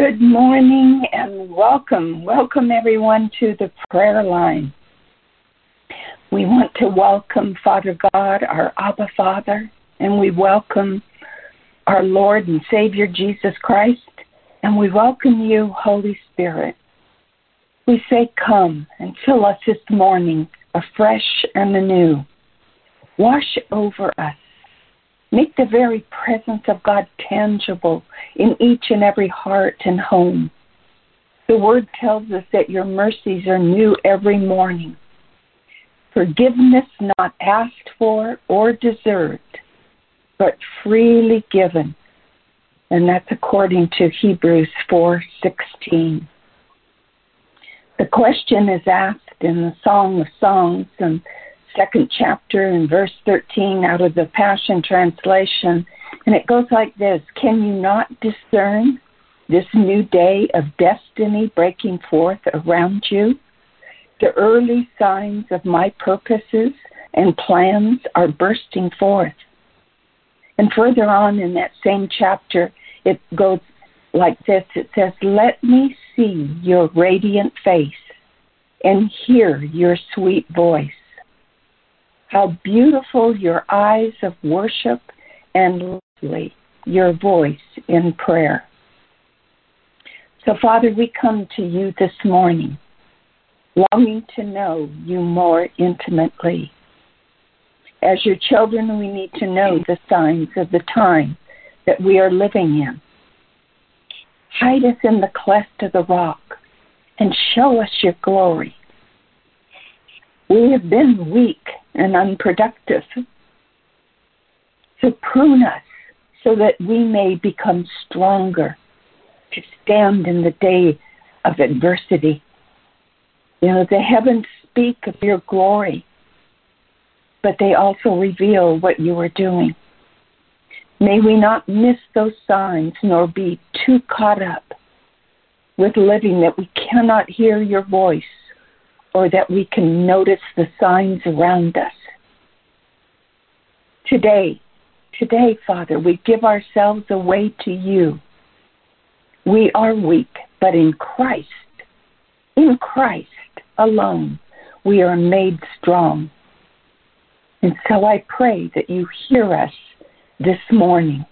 Good morning and welcome. Welcome everyone to the prayer line. We want to welcome Father God, our Abba Father, and we welcome our Lord and Savior Jesus Christ, and we welcome you, Holy Spirit. We say, Come and fill us this morning afresh and anew. Wash over us Make the very presence of God tangible in each and every heart and home. The word tells us that your mercies are new every morning. Forgiveness not asked for or deserved, but freely given. And that's according to Hebrews 4:16. The question is asked in the Song of Songs and second chapter and verse 13 out of the Passion Translation. And it goes like this Can you not discern this new day of destiny breaking forth around you? The early signs of my purposes and plans are bursting forth. And further on in that same chapter, it goes like this it says, Let me see your radiant face and hear your sweet voice. How beautiful your eyes of worship and lovely your voice in prayer. So, Father, we come to you this morning, longing to know you more intimately. As your children, we need to know the signs of the time that we are living in. Hide us in the cleft of the rock and show us your glory. We have been weak and unproductive. So prune us so that we may become stronger to stand in the day of adversity. You know, the heavens speak of your glory, but they also reveal what you are doing. May we not miss those signs nor be too caught up with living that we cannot hear your voice or that we can notice the signs around us. Today, today, Father, we give ourselves away to you. We are weak, but in Christ, in Christ alone, we are made strong. And so I pray that you hear us this morning.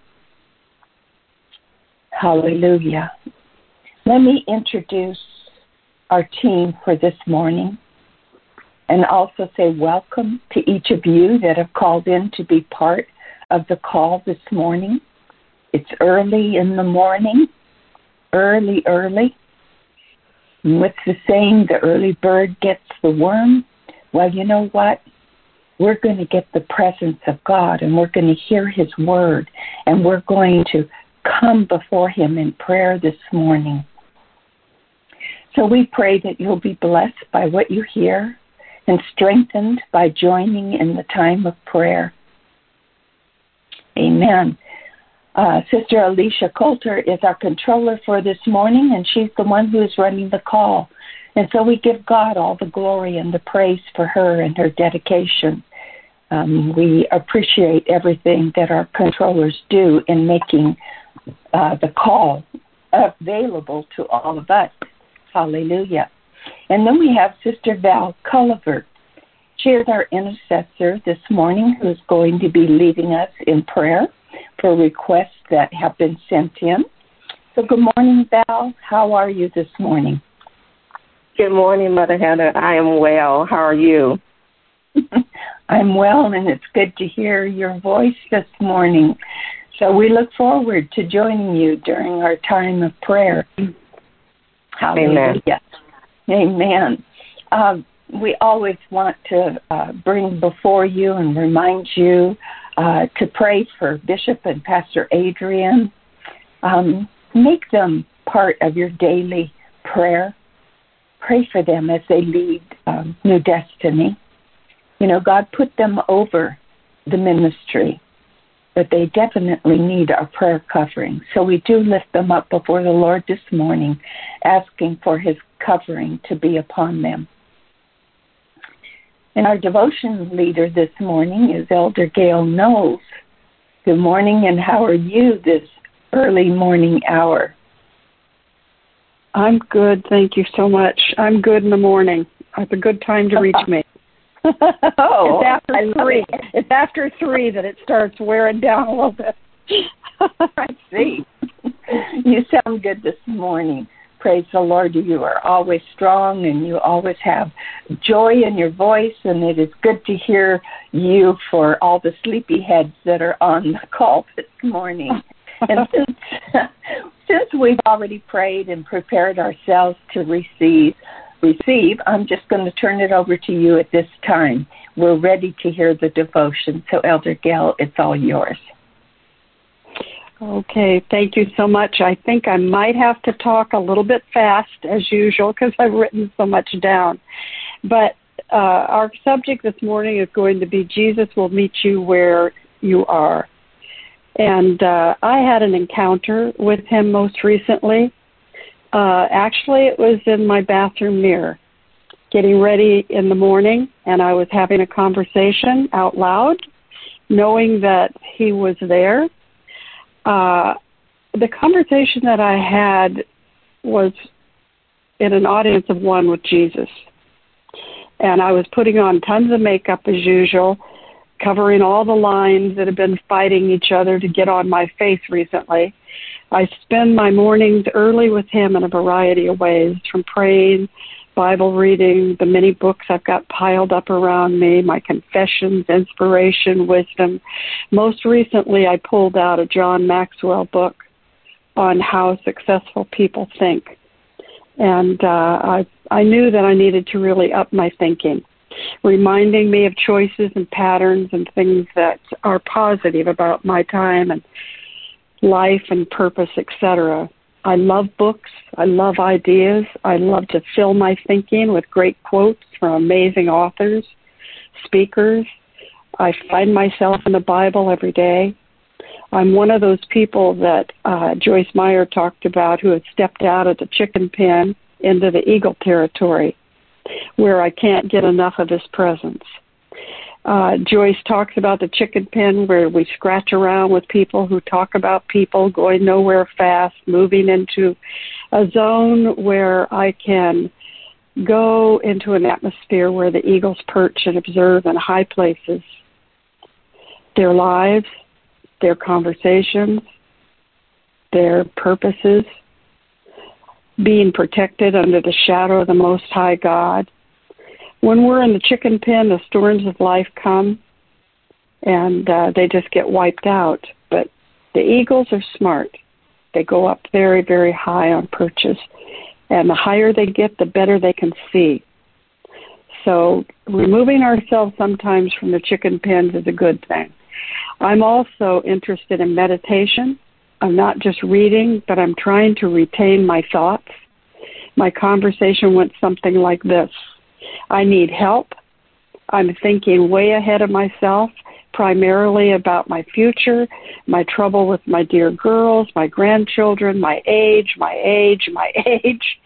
Hallelujah. Let me introduce our team for this morning and also say welcome to each of you that have called in to be part of the call this morning. It's early in the morning, early, early. And what's the saying? The early bird gets the worm. Well, you know what? We're going to get the presence of God and we're going to hear His word and we're going to come before Him in prayer this morning. So we pray that you'll be blessed by what you hear and strengthened by joining in the time of prayer. Amen. Uh, Sister Alicia Coulter is our controller for this morning, and she's the one who is running the call. And so we give God all the glory and the praise for her and her dedication. Um, we appreciate everything that our controllers do in making uh, the call available to all of us. Hallelujah. And then we have Sister Val Culliver. She is our intercessor this morning who's going to be leading us in prayer for requests that have been sent in. So, good morning, Val. How are you this morning? Good morning, Mother Heather. I am well. How are you? I'm well, and it's good to hear your voice this morning. So, we look forward to joining you during our time of prayer. Hallelujah. Amen. Amen. Uh, we always want to uh, bring before you and remind you uh, to pray for Bishop and Pastor Adrian. Um, make them part of your daily prayer. Pray for them as they lead um, New Destiny. You know, God put them over the ministry but they definitely need our prayer covering. So we do lift them up before the Lord this morning, asking for his covering to be upon them. And our devotion leader this morning is Elder Gail Knowles. Good morning, and how are you this early morning hour? I'm good. Thank you so much. I'm good in the morning. It's a good time to reach uh-huh. me. oh, it's after three. It. It's after three that it starts wearing down a little bit. I see. You sound good this morning. Praise the Lord. You are always strong and you always have joy in your voice, and it is good to hear you for all the sleepy heads that are on the call this morning. and since, since we've already prayed and prepared ourselves to receive, receive, I'm just going to turn it over to you at this time. We're ready to hear the devotion. So, Elder Gail, it's all yours. Okay, thank you so much. I think I might have to talk a little bit fast as usual because I've written so much down. But uh, our subject this morning is going to be Jesus will meet you where you are. And uh, I had an encounter with him most recently. Uh, actually, it was in my bathroom mirror, getting ready in the morning, and I was having a conversation out loud, knowing that he was there uh, the conversation that I had was in an audience of one with Jesus. And I was putting on tons of makeup as usual, covering all the lines that have been fighting each other to get on my face recently. I spend my mornings early with him in a variety of ways, from praying Bible reading, the many books I've got piled up around me, my confessions, inspiration, wisdom. Most recently, I pulled out a John Maxwell book on how successful people think. And uh, I, I knew that I needed to really up my thinking, reminding me of choices and patterns and things that are positive about my time and life and purpose, etc. I love books. I love ideas. I love to fill my thinking with great quotes from amazing authors, speakers. I find myself in the Bible every day. I'm one of those people that uh, Joyce Meyer talked about who had stepped out of the chicken pen into the eagle territory where I can't get enough of his presence. Uh, Joyce talks about the chicken pen where we scratch around with people who talk about people going nowhere fast, moving into a zone where I can go into an atmosphere where the eagles perch and observe in high places their lives, their conversations, their purposes, being protected under the shadow of the Most High God when we're in the chicken pen, the storms of life come and uh, they just get wiped out. But the eagles are smart. They go up very, very high on perches. And the higher they get, the better they can see. So removing ourselves sometimes from the chicken pens is a good thing. I'm also interested in meditation. I'm not just reading, but I'm trying to retain my thoughts. My conversation went something like this I need help. I'm thinking way ahead of myself, primarily about my future, my trouble with my dear girls, my grandchildren, my age, my age, my age.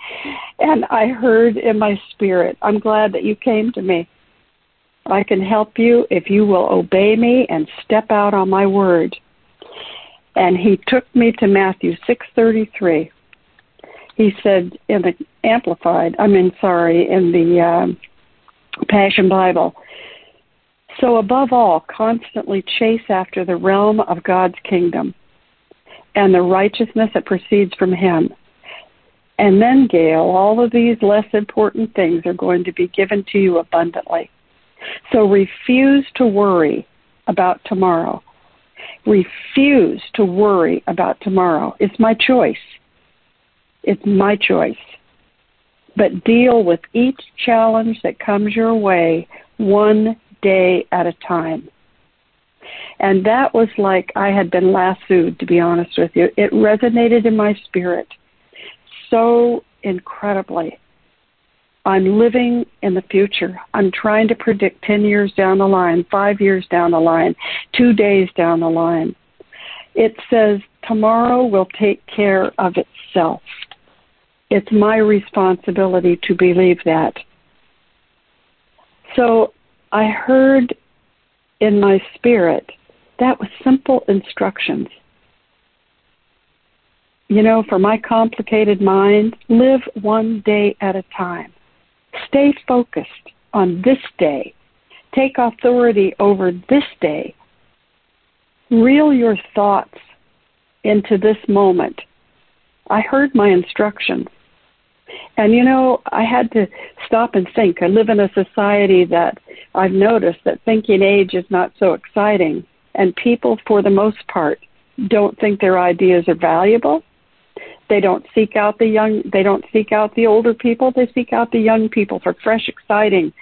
And I heard in my spirit, I'm glad that you came to me. I can help you if you will obey me and step out on my word. And he took me to Matthew 6:33. He said in the amplified, I mean sorry, in the um, Passion Bible. So, above all, constantly chase after the realm of God's kingdom and the righteousness that proceeds from Him. And then, Gail, all of these less important things are going to be given to you abundantly. So, refuse to worry about tomorrow. Refuse to worry about tomorrow. It's my choice. It's my choice but deal with each challenge that comes your way one day at a time. And that was like I had been lassoed, to be honest with you. It resonated in my spirit so incredibly. I'm living in the future. I'm trying to predict 10 years down the line, five years down the line, two days down the line. It says tomorrow will take care of itself. It's my responsibility to believe that. So I heard in my spirit that was simple instructions. you know, for my complicated mind, live one day at a time. Stay focused on this day. Take authority over this day. Reel your thoughts into this moment. I heard my instructions. And you know, I had to stop and think. I live in a society that I've noticed that thinking age is not so exciting, and people, for the most part, don't think their ideas are valuable. They don't seek out the young. They don't seek out the older people. They seek out the young people for fresh, exciting,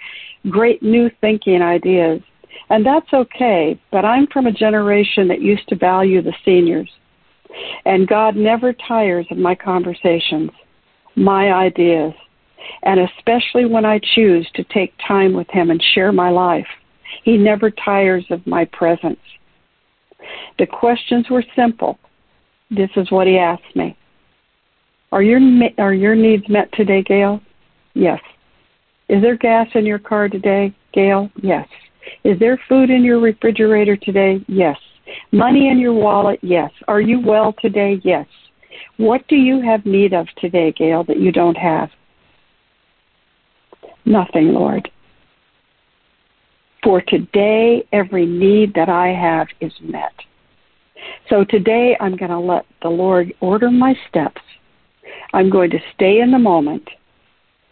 great new thinking ideas. And that's okay, but I'm from a generation that used to value the seniors. And God never tires of my conversations, my ideas, and especially when I choose to take time with Him and share my life. He never tires of my presence. The questions were simple. This is what He asked me. Are your are your needs met today, Gail? Yes. Is there gas in your car today, Gail? Yes. Is there food in your refrigerator today? Yes. Money in your wallet? Yes. Are you well today? Yes. What do you have need of today, Gail, that you don't have? Nothing, Lord. For today, every need that I have is met. So today, I'm going to let the Lord order my steps. I'm going to stay in the moment.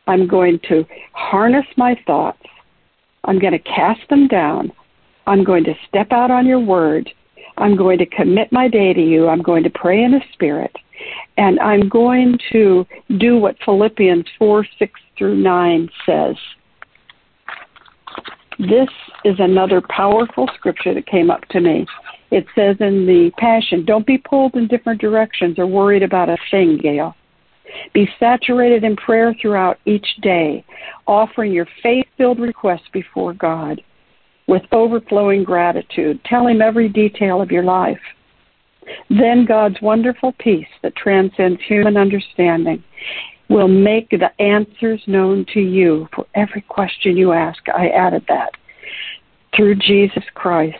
I'm going to harness my thoughts. I'm going to cast them down. I'm going to step out on your word. I'm going to commit my day to you. I'm going to pray in the spirit. And I'm going to do what Philippians 4 6 through 9 says. This is another powerful scripture that came up to me. It says in the Passion, don't be pulled in different directions or worried about a thing, Gail. Be saturated in prayer throughout each day, offering your faith filled requests before God with overflowing gratitude. Tell Him every detail of your life. Then God's wonderful peace that transcends human understanding will make the answers known to you for every question you ask. I added that. Through Jesus Christ.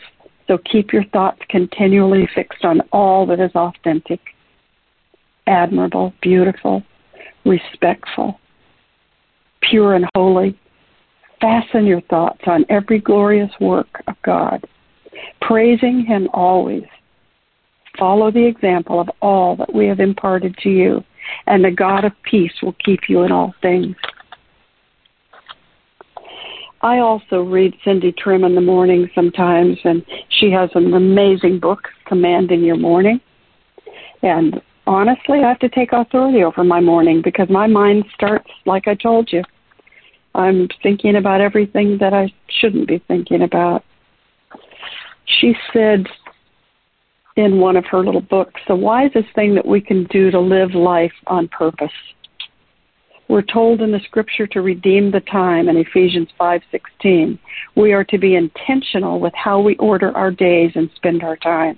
So keep your thoughts continually fixed on all that is authentic, admirable, beautiful, respectful, pure, and holy. Fasten your thoughts on every glorious work of God, praising Him always. Follow the example of all that we have imparted to you, and the God of peace will keep you in all things. I also read Cindy Trimm in the morning sometimes, and she has an amazing book, Commanding Your Morning. And honestly, I have to take authority over my morning because my mind starts like I told you. I'm thinking about everything that I shouldn't be thinking about. She said in one of her little books, the wisest thing that we can do to live life on purpose we're told in the scripture to redeem the time in Ephesians 5:16. We are to be intentional with how we order our days and spend our time.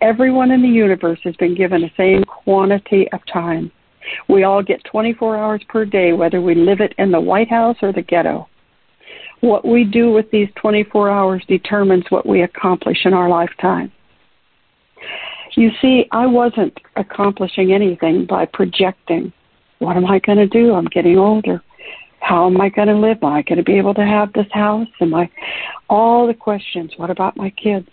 Everyone in the universe has been given the same quantity of time. We all get 24 hours per day whether we live it in the White House or the ghetto. What we do with these 24 hours determines what we accomplish in our lifetime. You see, I wasn't accomplishing anything by projecting what am I going to do? I'm getting older. How am I going to live? Am I going to be able to have this house? Am I all the questions? What about my kids?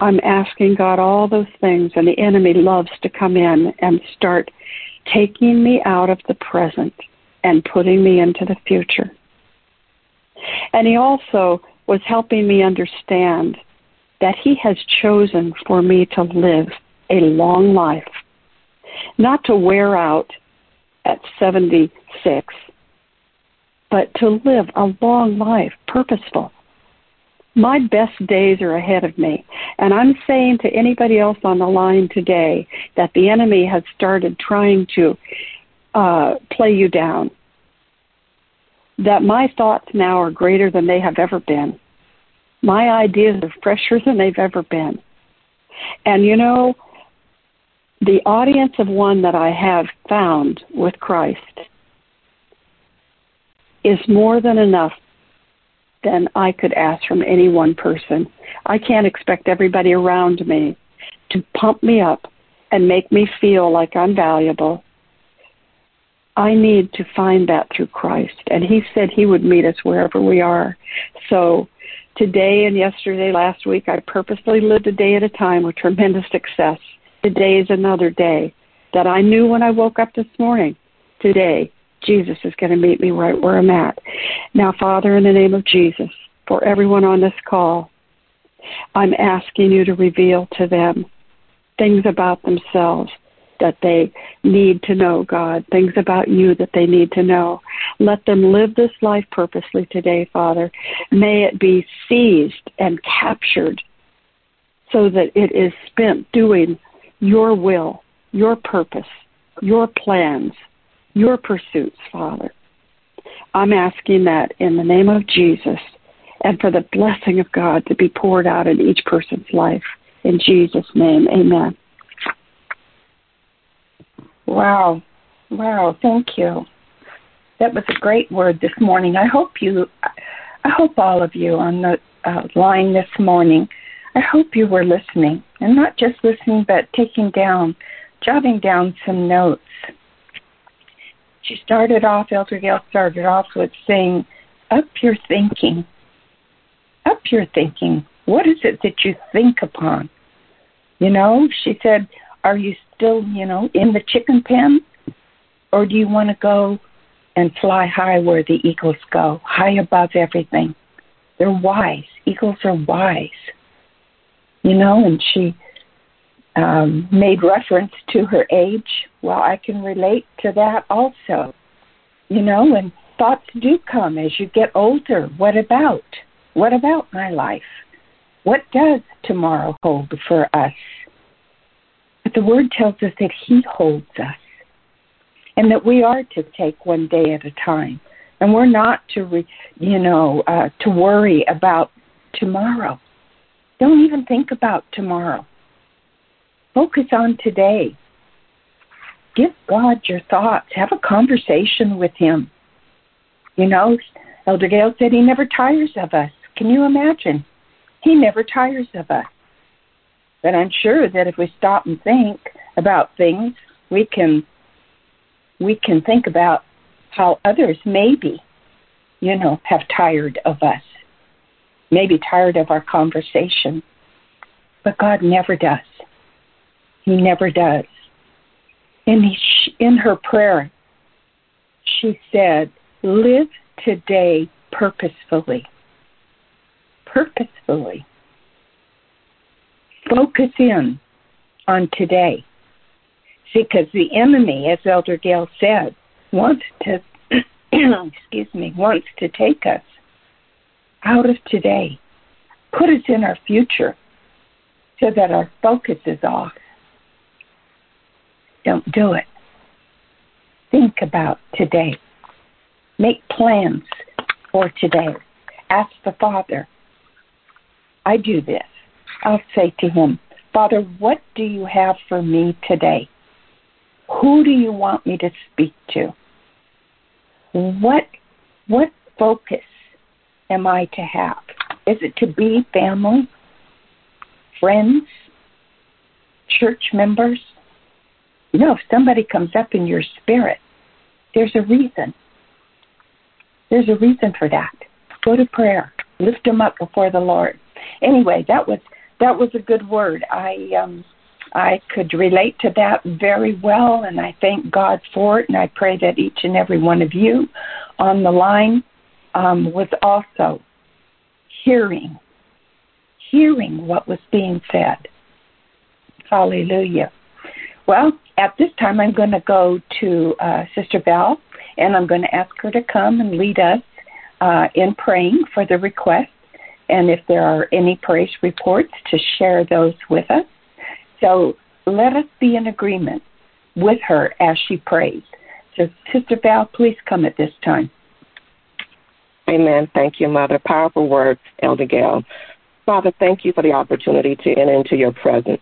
I'm asking God all those things, and the enemy loves to come in and start taking me out of the present and putting me into the future. And he also was helping me understand that he has chosen for me to live a long life, not to wear out at 76, but to live a long life, purposeful. My best days are ahead of me. And I'm saying to anybody else on the line today that the enemy has started trying to uh, play you down. That my thoughts now are greater than they have ever been. My ideas are fresher than they've ever been. And you know, the audience of one that I have found with Christ is more than enough than I could ask from any one person. I can't expect everybody around me to pump me up and make me feel like I'm valuable. I need to find that through Christ. And He said He would meet us wherever we are. So today and yesterday, last week, I purposely lived a day at a time with tremendous success. Today is another day that I knew when I woke up this morning. Today, Jesus is going to meet me right where I'm at. Now, Father, in the name of Jesus, for everyone on this call, I'm asking you to reveal to them things about themselves that they need to know, God, things about you that they need to know. Let them live this life purposely today, Father. May it be seized and captured so that it is spent doing your will, your purpose, your plans, your pursuits, Father. I'm asking that in the name of Jesus and for the blessing of God to be poured out in each person's life. In Jesus' name, amen. Wow. Wow. Thank you. That was a great word this morning. I hope you, I hope all of you on the uh, line this morning, I hope you were listening and not just listening, but taking down, jotting down some notes. She started off, Elder Gail started off with saying, up your thinking. Up your thinking. What is it that you think upon? You know, she said, are you still, you know, in the chicken pen? Or do you want to go and fly high where the eagles go, high above everything? They're wise. Eagles are wise. You know, and she um, made reference to her age. Well, I can relate to that also. You know, and thoughts do come as you get older. What about? What about my life? What does tomorrow hold for us? But the word tells us that He holds us and that we are to take one day at a time. And we're not to, re, you know, uh, to worry about tomorrow. Don't even think about tomorrow. Focus on today. Give God your thoughts. Have a conversation with Him. You know, Elder Gail said He never tires of us. Can you imagine? He never tires of us. But I'm sure that if we stop and think about things, we can we can think about how others maybe, you know, have tired of us, maybe tired of our conversation. But God never does. He never does. In, he, in her prayer, she said, Live today purposefully. Purposefully. Focus in on today. See, because the enemy, as Elder Gail said, wants to, excuse me, wants to take us out of today, put us in our future, so that our focus is off. Don't do it. Think about today. Make plans for today. Ask the Father. I do this. I'll say to him, Father, what do you have for me today? Who do you want me to speak to? What what focus am I to have? Is it to be family, friends, church members? You know, if somebody comes up in your spirit, there's a reason. There's a reason for that. Go to prayer. Lift them up before the Lord. Anyway, that was that was a good word. I um, I could relate to that very well, and I thank God for it. And I pray that each and every one of you on the line um, was also hearing, hearing what was being said. Hallelujah. Well, at this time, I'm going to go to uh, Sister Val, and I'm going to ask her to come and lead us uh, in praying for the request and if there are any praise reports, to share those with us. So let us be in agreement with her as she prays. So, Sister Val, please come at this time. Amen. Thank you, Mother. Powerful words, Elder Gail. Father, thank you for the opportunity to enter into your presence.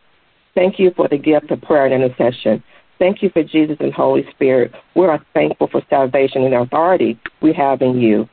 Thank you for the gift of prayer and intercession. Thank you for Jesus and Holy Spirit. We are thankful for salvation and authority we have in you.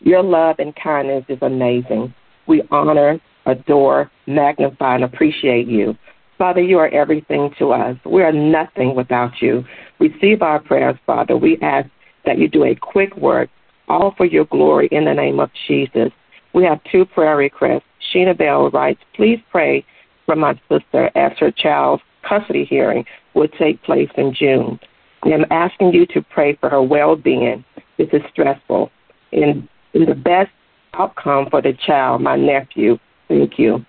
Your love and kindness is amazing. We honor, adore, magnify, and appreciate you. Father, you are everything to us. We are nothing without you. Receive our prayers, Father. We ask that you do a quick work, all for your glory in the name of Jesus. We have two prayer requests. Sheena Bell writes, Please pray for my sister as her child's custody hearing will take place in June. I'm asking you to pray for her well being. This is stressful. In, in the best outcome for the child, my nephew. Thank you.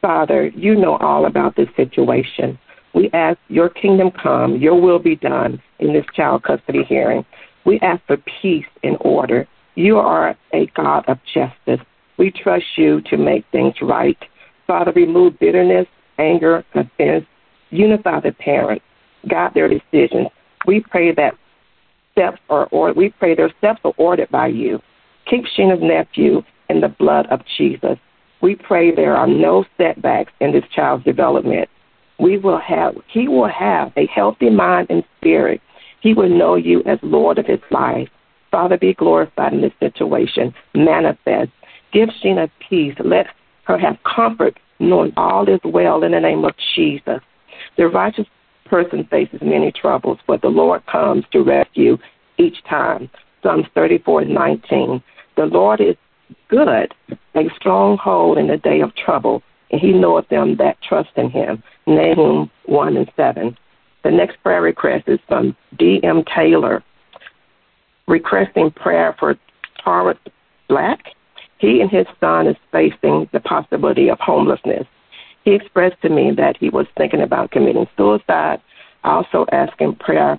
Father, you know all about this situation. We ask your kingdom come, your will be done in this child custody hearing. We ask for peace and order. You are a God of justice. We trust you to make things right. Father, remove bitterness, anger, offense. Unify the parents. Guide their decisions. We pray that steps are or we pray their steps are ordered by you. Keep Sheena's nephew in the blood of Jesus. We pray there are no setbacks in this child's development. We will have he will have a healthy mind and spirit. He will know you as Lord of his life. Father, be glorified in this situation. Manifest. Give Sheena peace. Let her have comfort, knowing all is well in the name of Jesus. The righteous person faces many troubles, but the Lord comes to rescue each time. Psalms 34 19. The Lord is good, a stronghold in the day of trouble, and he knoweth them that trust in him. Nahum 1 and 7. The next prayer request is from D.M. Taylor, requesting prayer for Taurus Black. He and his son is facing the possibility of homelessness. He expressed to me that he was thinking about committing suicide, also asking prayer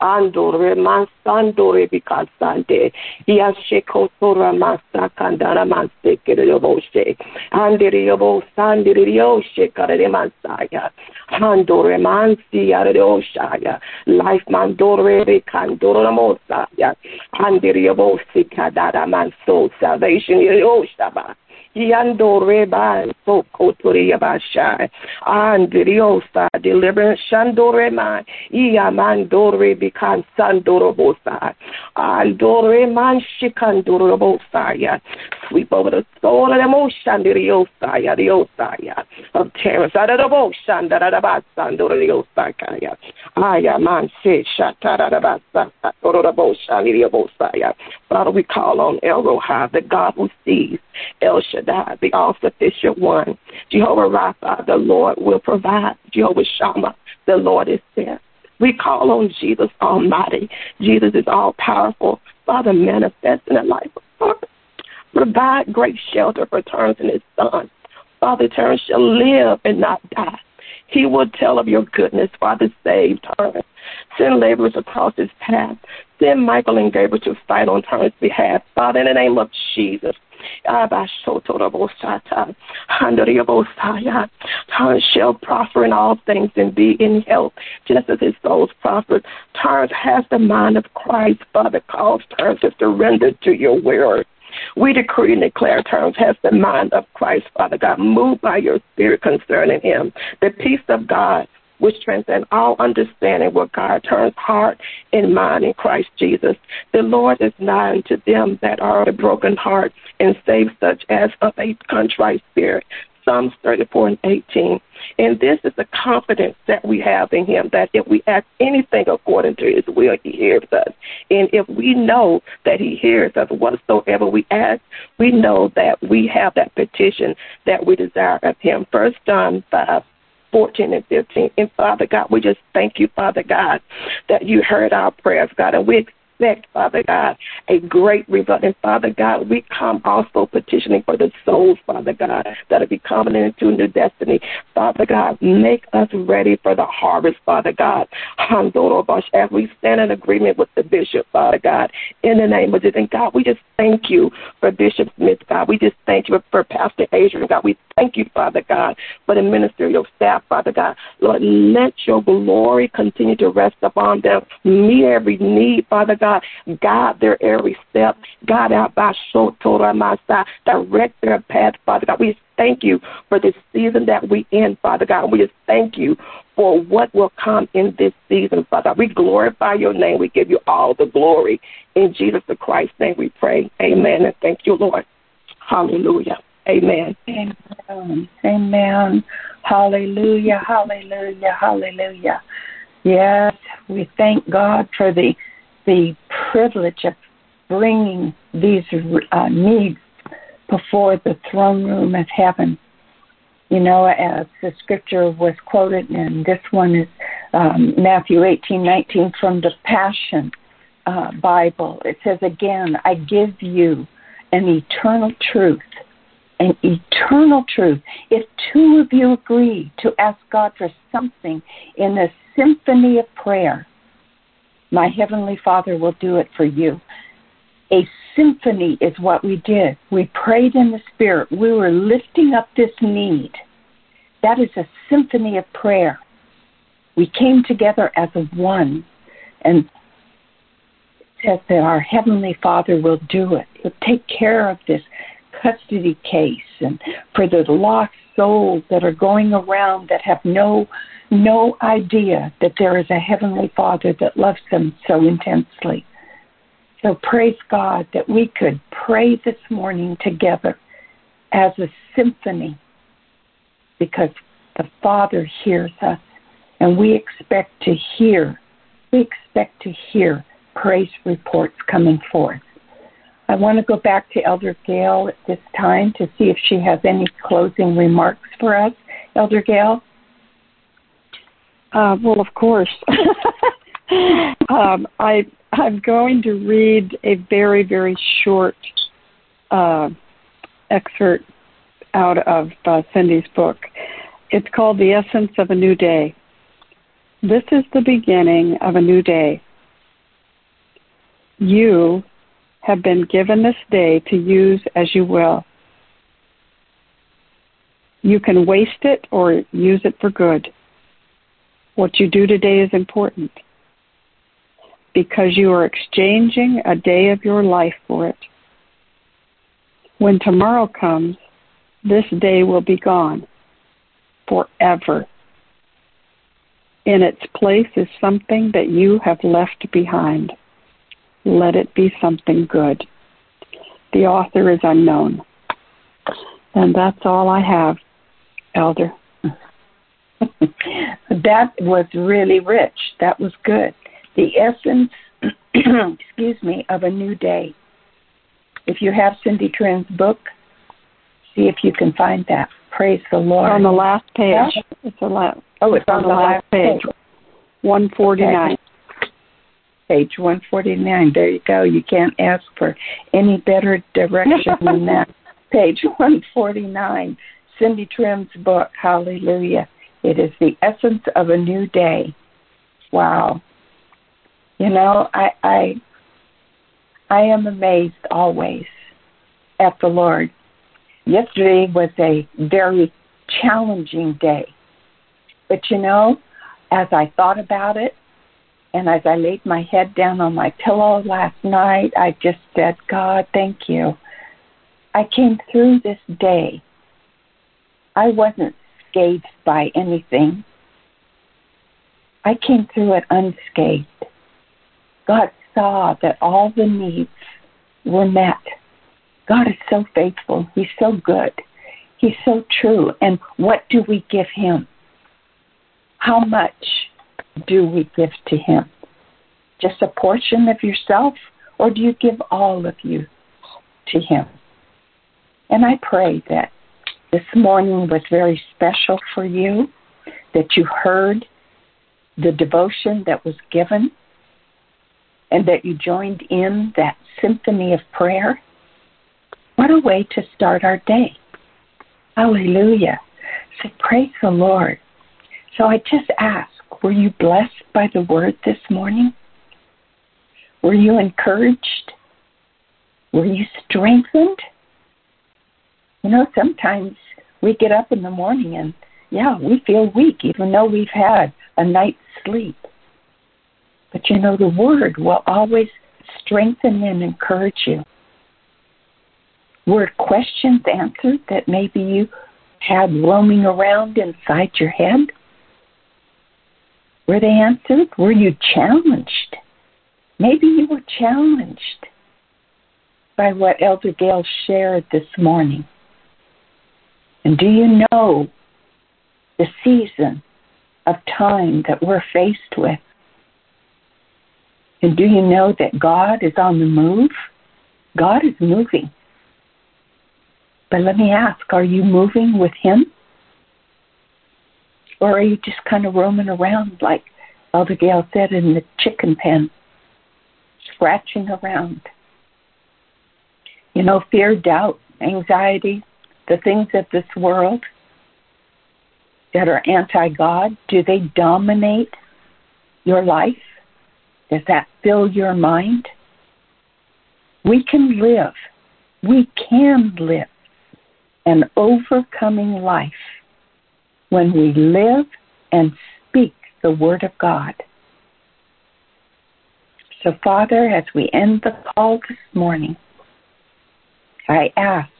Andore mansandore bikasande. Yasheko tora masa kandara manse kiriyoboshe. Andiriyobo sandiriyoshe karere mansaya. Handore mansi yareoshaya. Life mandore bikandora mosaya. Andiriyobosi kadara manso. Salvation yoshaba. Yandore ban so kotoria bashai. Andriosa deliverance shandore man. Iamandore bikan sandorobosa. Andore man shikandorobosaya. Sweep over the soul of the motion diriosaya diosaya. Of terror. Sadarabosan darabasandoriosakaya. Aya man se shatarabasa. Torobosha Father, we call on El Roha, the God who sees. El Shaddai, the all sufficient one. Jehovah Rapha, the Lord will provide. Jehovah Shammah, the Lord is there. We call on Jesus Almighty. Jesus is all powerful. Father, manifest in the life of Father. Provide great shelter for Terrence and his son. Father, Terrence shall live and not die. He will tell of your goodness. Father, save Terrence. Send laborers across his path. Send Michael and Gabriel to fight on Terrence's behalf. Father, in the name of Jesus, Terrence shall prosper in all things and be in health, just as his soul's prospered. Terrence has the mind of Christ, Father, cause Terrence to surrender to your word. We decree and declare Terrence has the mind of Christ, Father God. Move by your spirit concerning him. The peace of God which transcends all understanding, will guard Terrence's heart and mind in Christ Jesus. The Lord is nigh unto them that are of a broken heart and save such as of a contrite spirit. Psalms 34 and 18. And this is the confidence that we have in Him that if we ask anything according to His will, He hears us. And if we know that He hears us whatsoever we ask, we know that we have that petition that we desire of Him. First John 5 14 and 15. And Father God, we just thank you, Father God, that you heard our prayers, God, and we expect, Father God, a great result. And Father God, we come also petitioning for the souls, Father God, that are becoming into new destiny. Father God, make us ready for the harvest, Father God. As we stand in agreement with the bishop, Father God, in the name of Jesus. And God, we just thank you for Bishop Smith, God. We just thank you for Pastor Adrian, God. We thank you, Father God, for the ministerial staff, Father God. Lord, let your glory continue to rest upon them. Meet every need, Father God God. Guide their every step. God. Direct their path, Father God. We thank you for this season that we in, Father God. We just thank you for what will come in this season, Father. We glorify your name. We give you all the glory. In Jesus the Christ's name we pray. Amen. And thank you, Lord. Hallelujah. Amen. Amen. Amen. Hallelujah. Hallelujah. Hallelujah. Yes, we thank God for the the privilege of bringing these uh, needs before the throne room of heaven. You know, as the scripture was quoted, and this one is um, Matthew eighteen nineteen from the Passion uh, Bible. It says, Again, I give you an eternal truth. An eternal truth. If two of you agree to ask God for something in a symphony of prayer, my Heavenly Father will do it for you. A symphony is what we did. We prayed in the Spirit. We were lifting up this need. That is a symphony of prayer. We came together as a one and said that our Heavenly Father will do it. He'll take care of this custody case and for the lost souls that are going around that have no no idea that there is a heavenly father that loves them so intensely. So praise god that we could pray this morning together as a symphony because the father hears us and we expect to hear we expect to hear praise reports coming forth I want to go back to Elder Gail at this time to see if she has any closing remarks for us. Elder Gail? Uh, well, of course. um, I, I'm going to read a very, very short uh, excerpt out of uh, Cindy's book. It's called The Essence of a New Day. This is the beginning of a new day. You have been given this day to use as you will. You can waste it or use it for good. What you do today is important because you are exchanging a day of your life for it. When tomorrow comes, this day will be gone forever. In its place is something that you have left behind let it be something good. The author is unknown. And that's all I have, Elder. that was really rich. That was good. The essence, excuse me, of a new day. If you have Cindy Trimm's book, see if you can find that. Praise the Lord. On the last page. Yeah. It's a la- oh, it's on, on the, last page. page. 149. Okay page 149. There you go. You can't ask for any better direction than that. Page 149, Cindy Trimm's book, Hallelujah. It is the essence of a new day. Wow. You know, I I I am amazed always at the Lord. Yesterday was a very challenging day. But you know, as I thought about it, and as I laid my head down on my pillow last night, I just said, God, thank you. I came through this day. I wasn't scathed by anything. I came through it unscathed. God saw that all the needs were met. God is so faithful. He's so good. He's so true. And what do we give him? How much do we give to Him? Just a portion of yourself, or do you give all of you to Him? And I pray that this morning was very special for you, that you heard the devotion that was given, and that you joined in that symphony of prayer. What a way to start our day. Hallelujah. So praise the Lord. So I just ask were you blessed by the word this morning? Were you encouraged? Were you strengthened? You know, sometimes we get up in the morning and, yeah, we feel weak even though we've had a night's sleep. But you know, the word will always strengthen and encourage you? Were questions answered that maybe you had roaming around inside your head? Were they answered? Were you challenged? Maybe you were challenged by what Elder Gail shared this morning. And do you know the season of time that we're faced with? And do you know that God is on the move? God is moving. But let me ask are you moving with Him? Or are you just kind of roaming around, like Elder Gail said, in the chicken pen, scratching around? You know, fear, doubt, anxiety, the things of this world that are anti God, do they dominate your life? Does that fill your mind? We can live, we can live an overcoming life when we live and speak the Word of God. So, Father, as we end the call this morning, I ask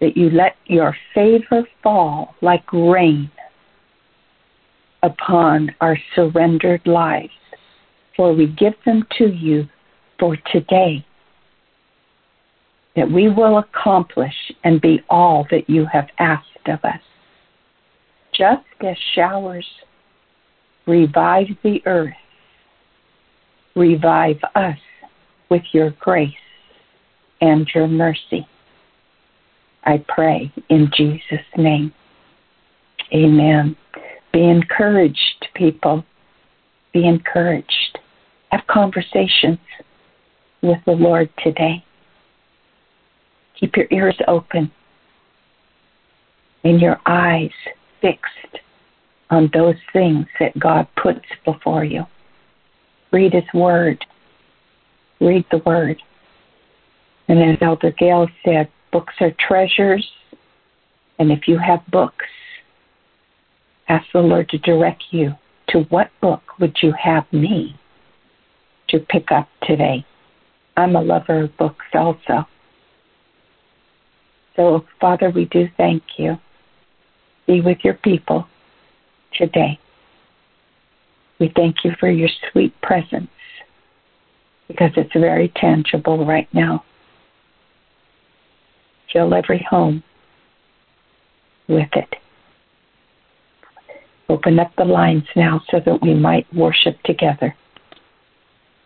that you let your favor fall like rain upon our surrendered lives, for we give them to you for today, that we will accomplish and be all that you have asked of us. Just as showers revive the earth, revive us with your grace and your mercy. I pray in Jesus' name. Amen. Be encouraged, people. Be encouraged. Have conversations with the Lord today. Keep your ears open and your eyes fixed on those things that God puts before you. Read His Word. Read the Word. And as Elder Gail said, books are treasures. And if you have books, ask the Lord to direct you to what book would you have me to pick up today. I'm a lover of books also. So, Father, we do thank you. Be with your people today. We thank you for your sweet presence because it's very tangible right now fill every home with it. Open up the lines now so that we might worship together.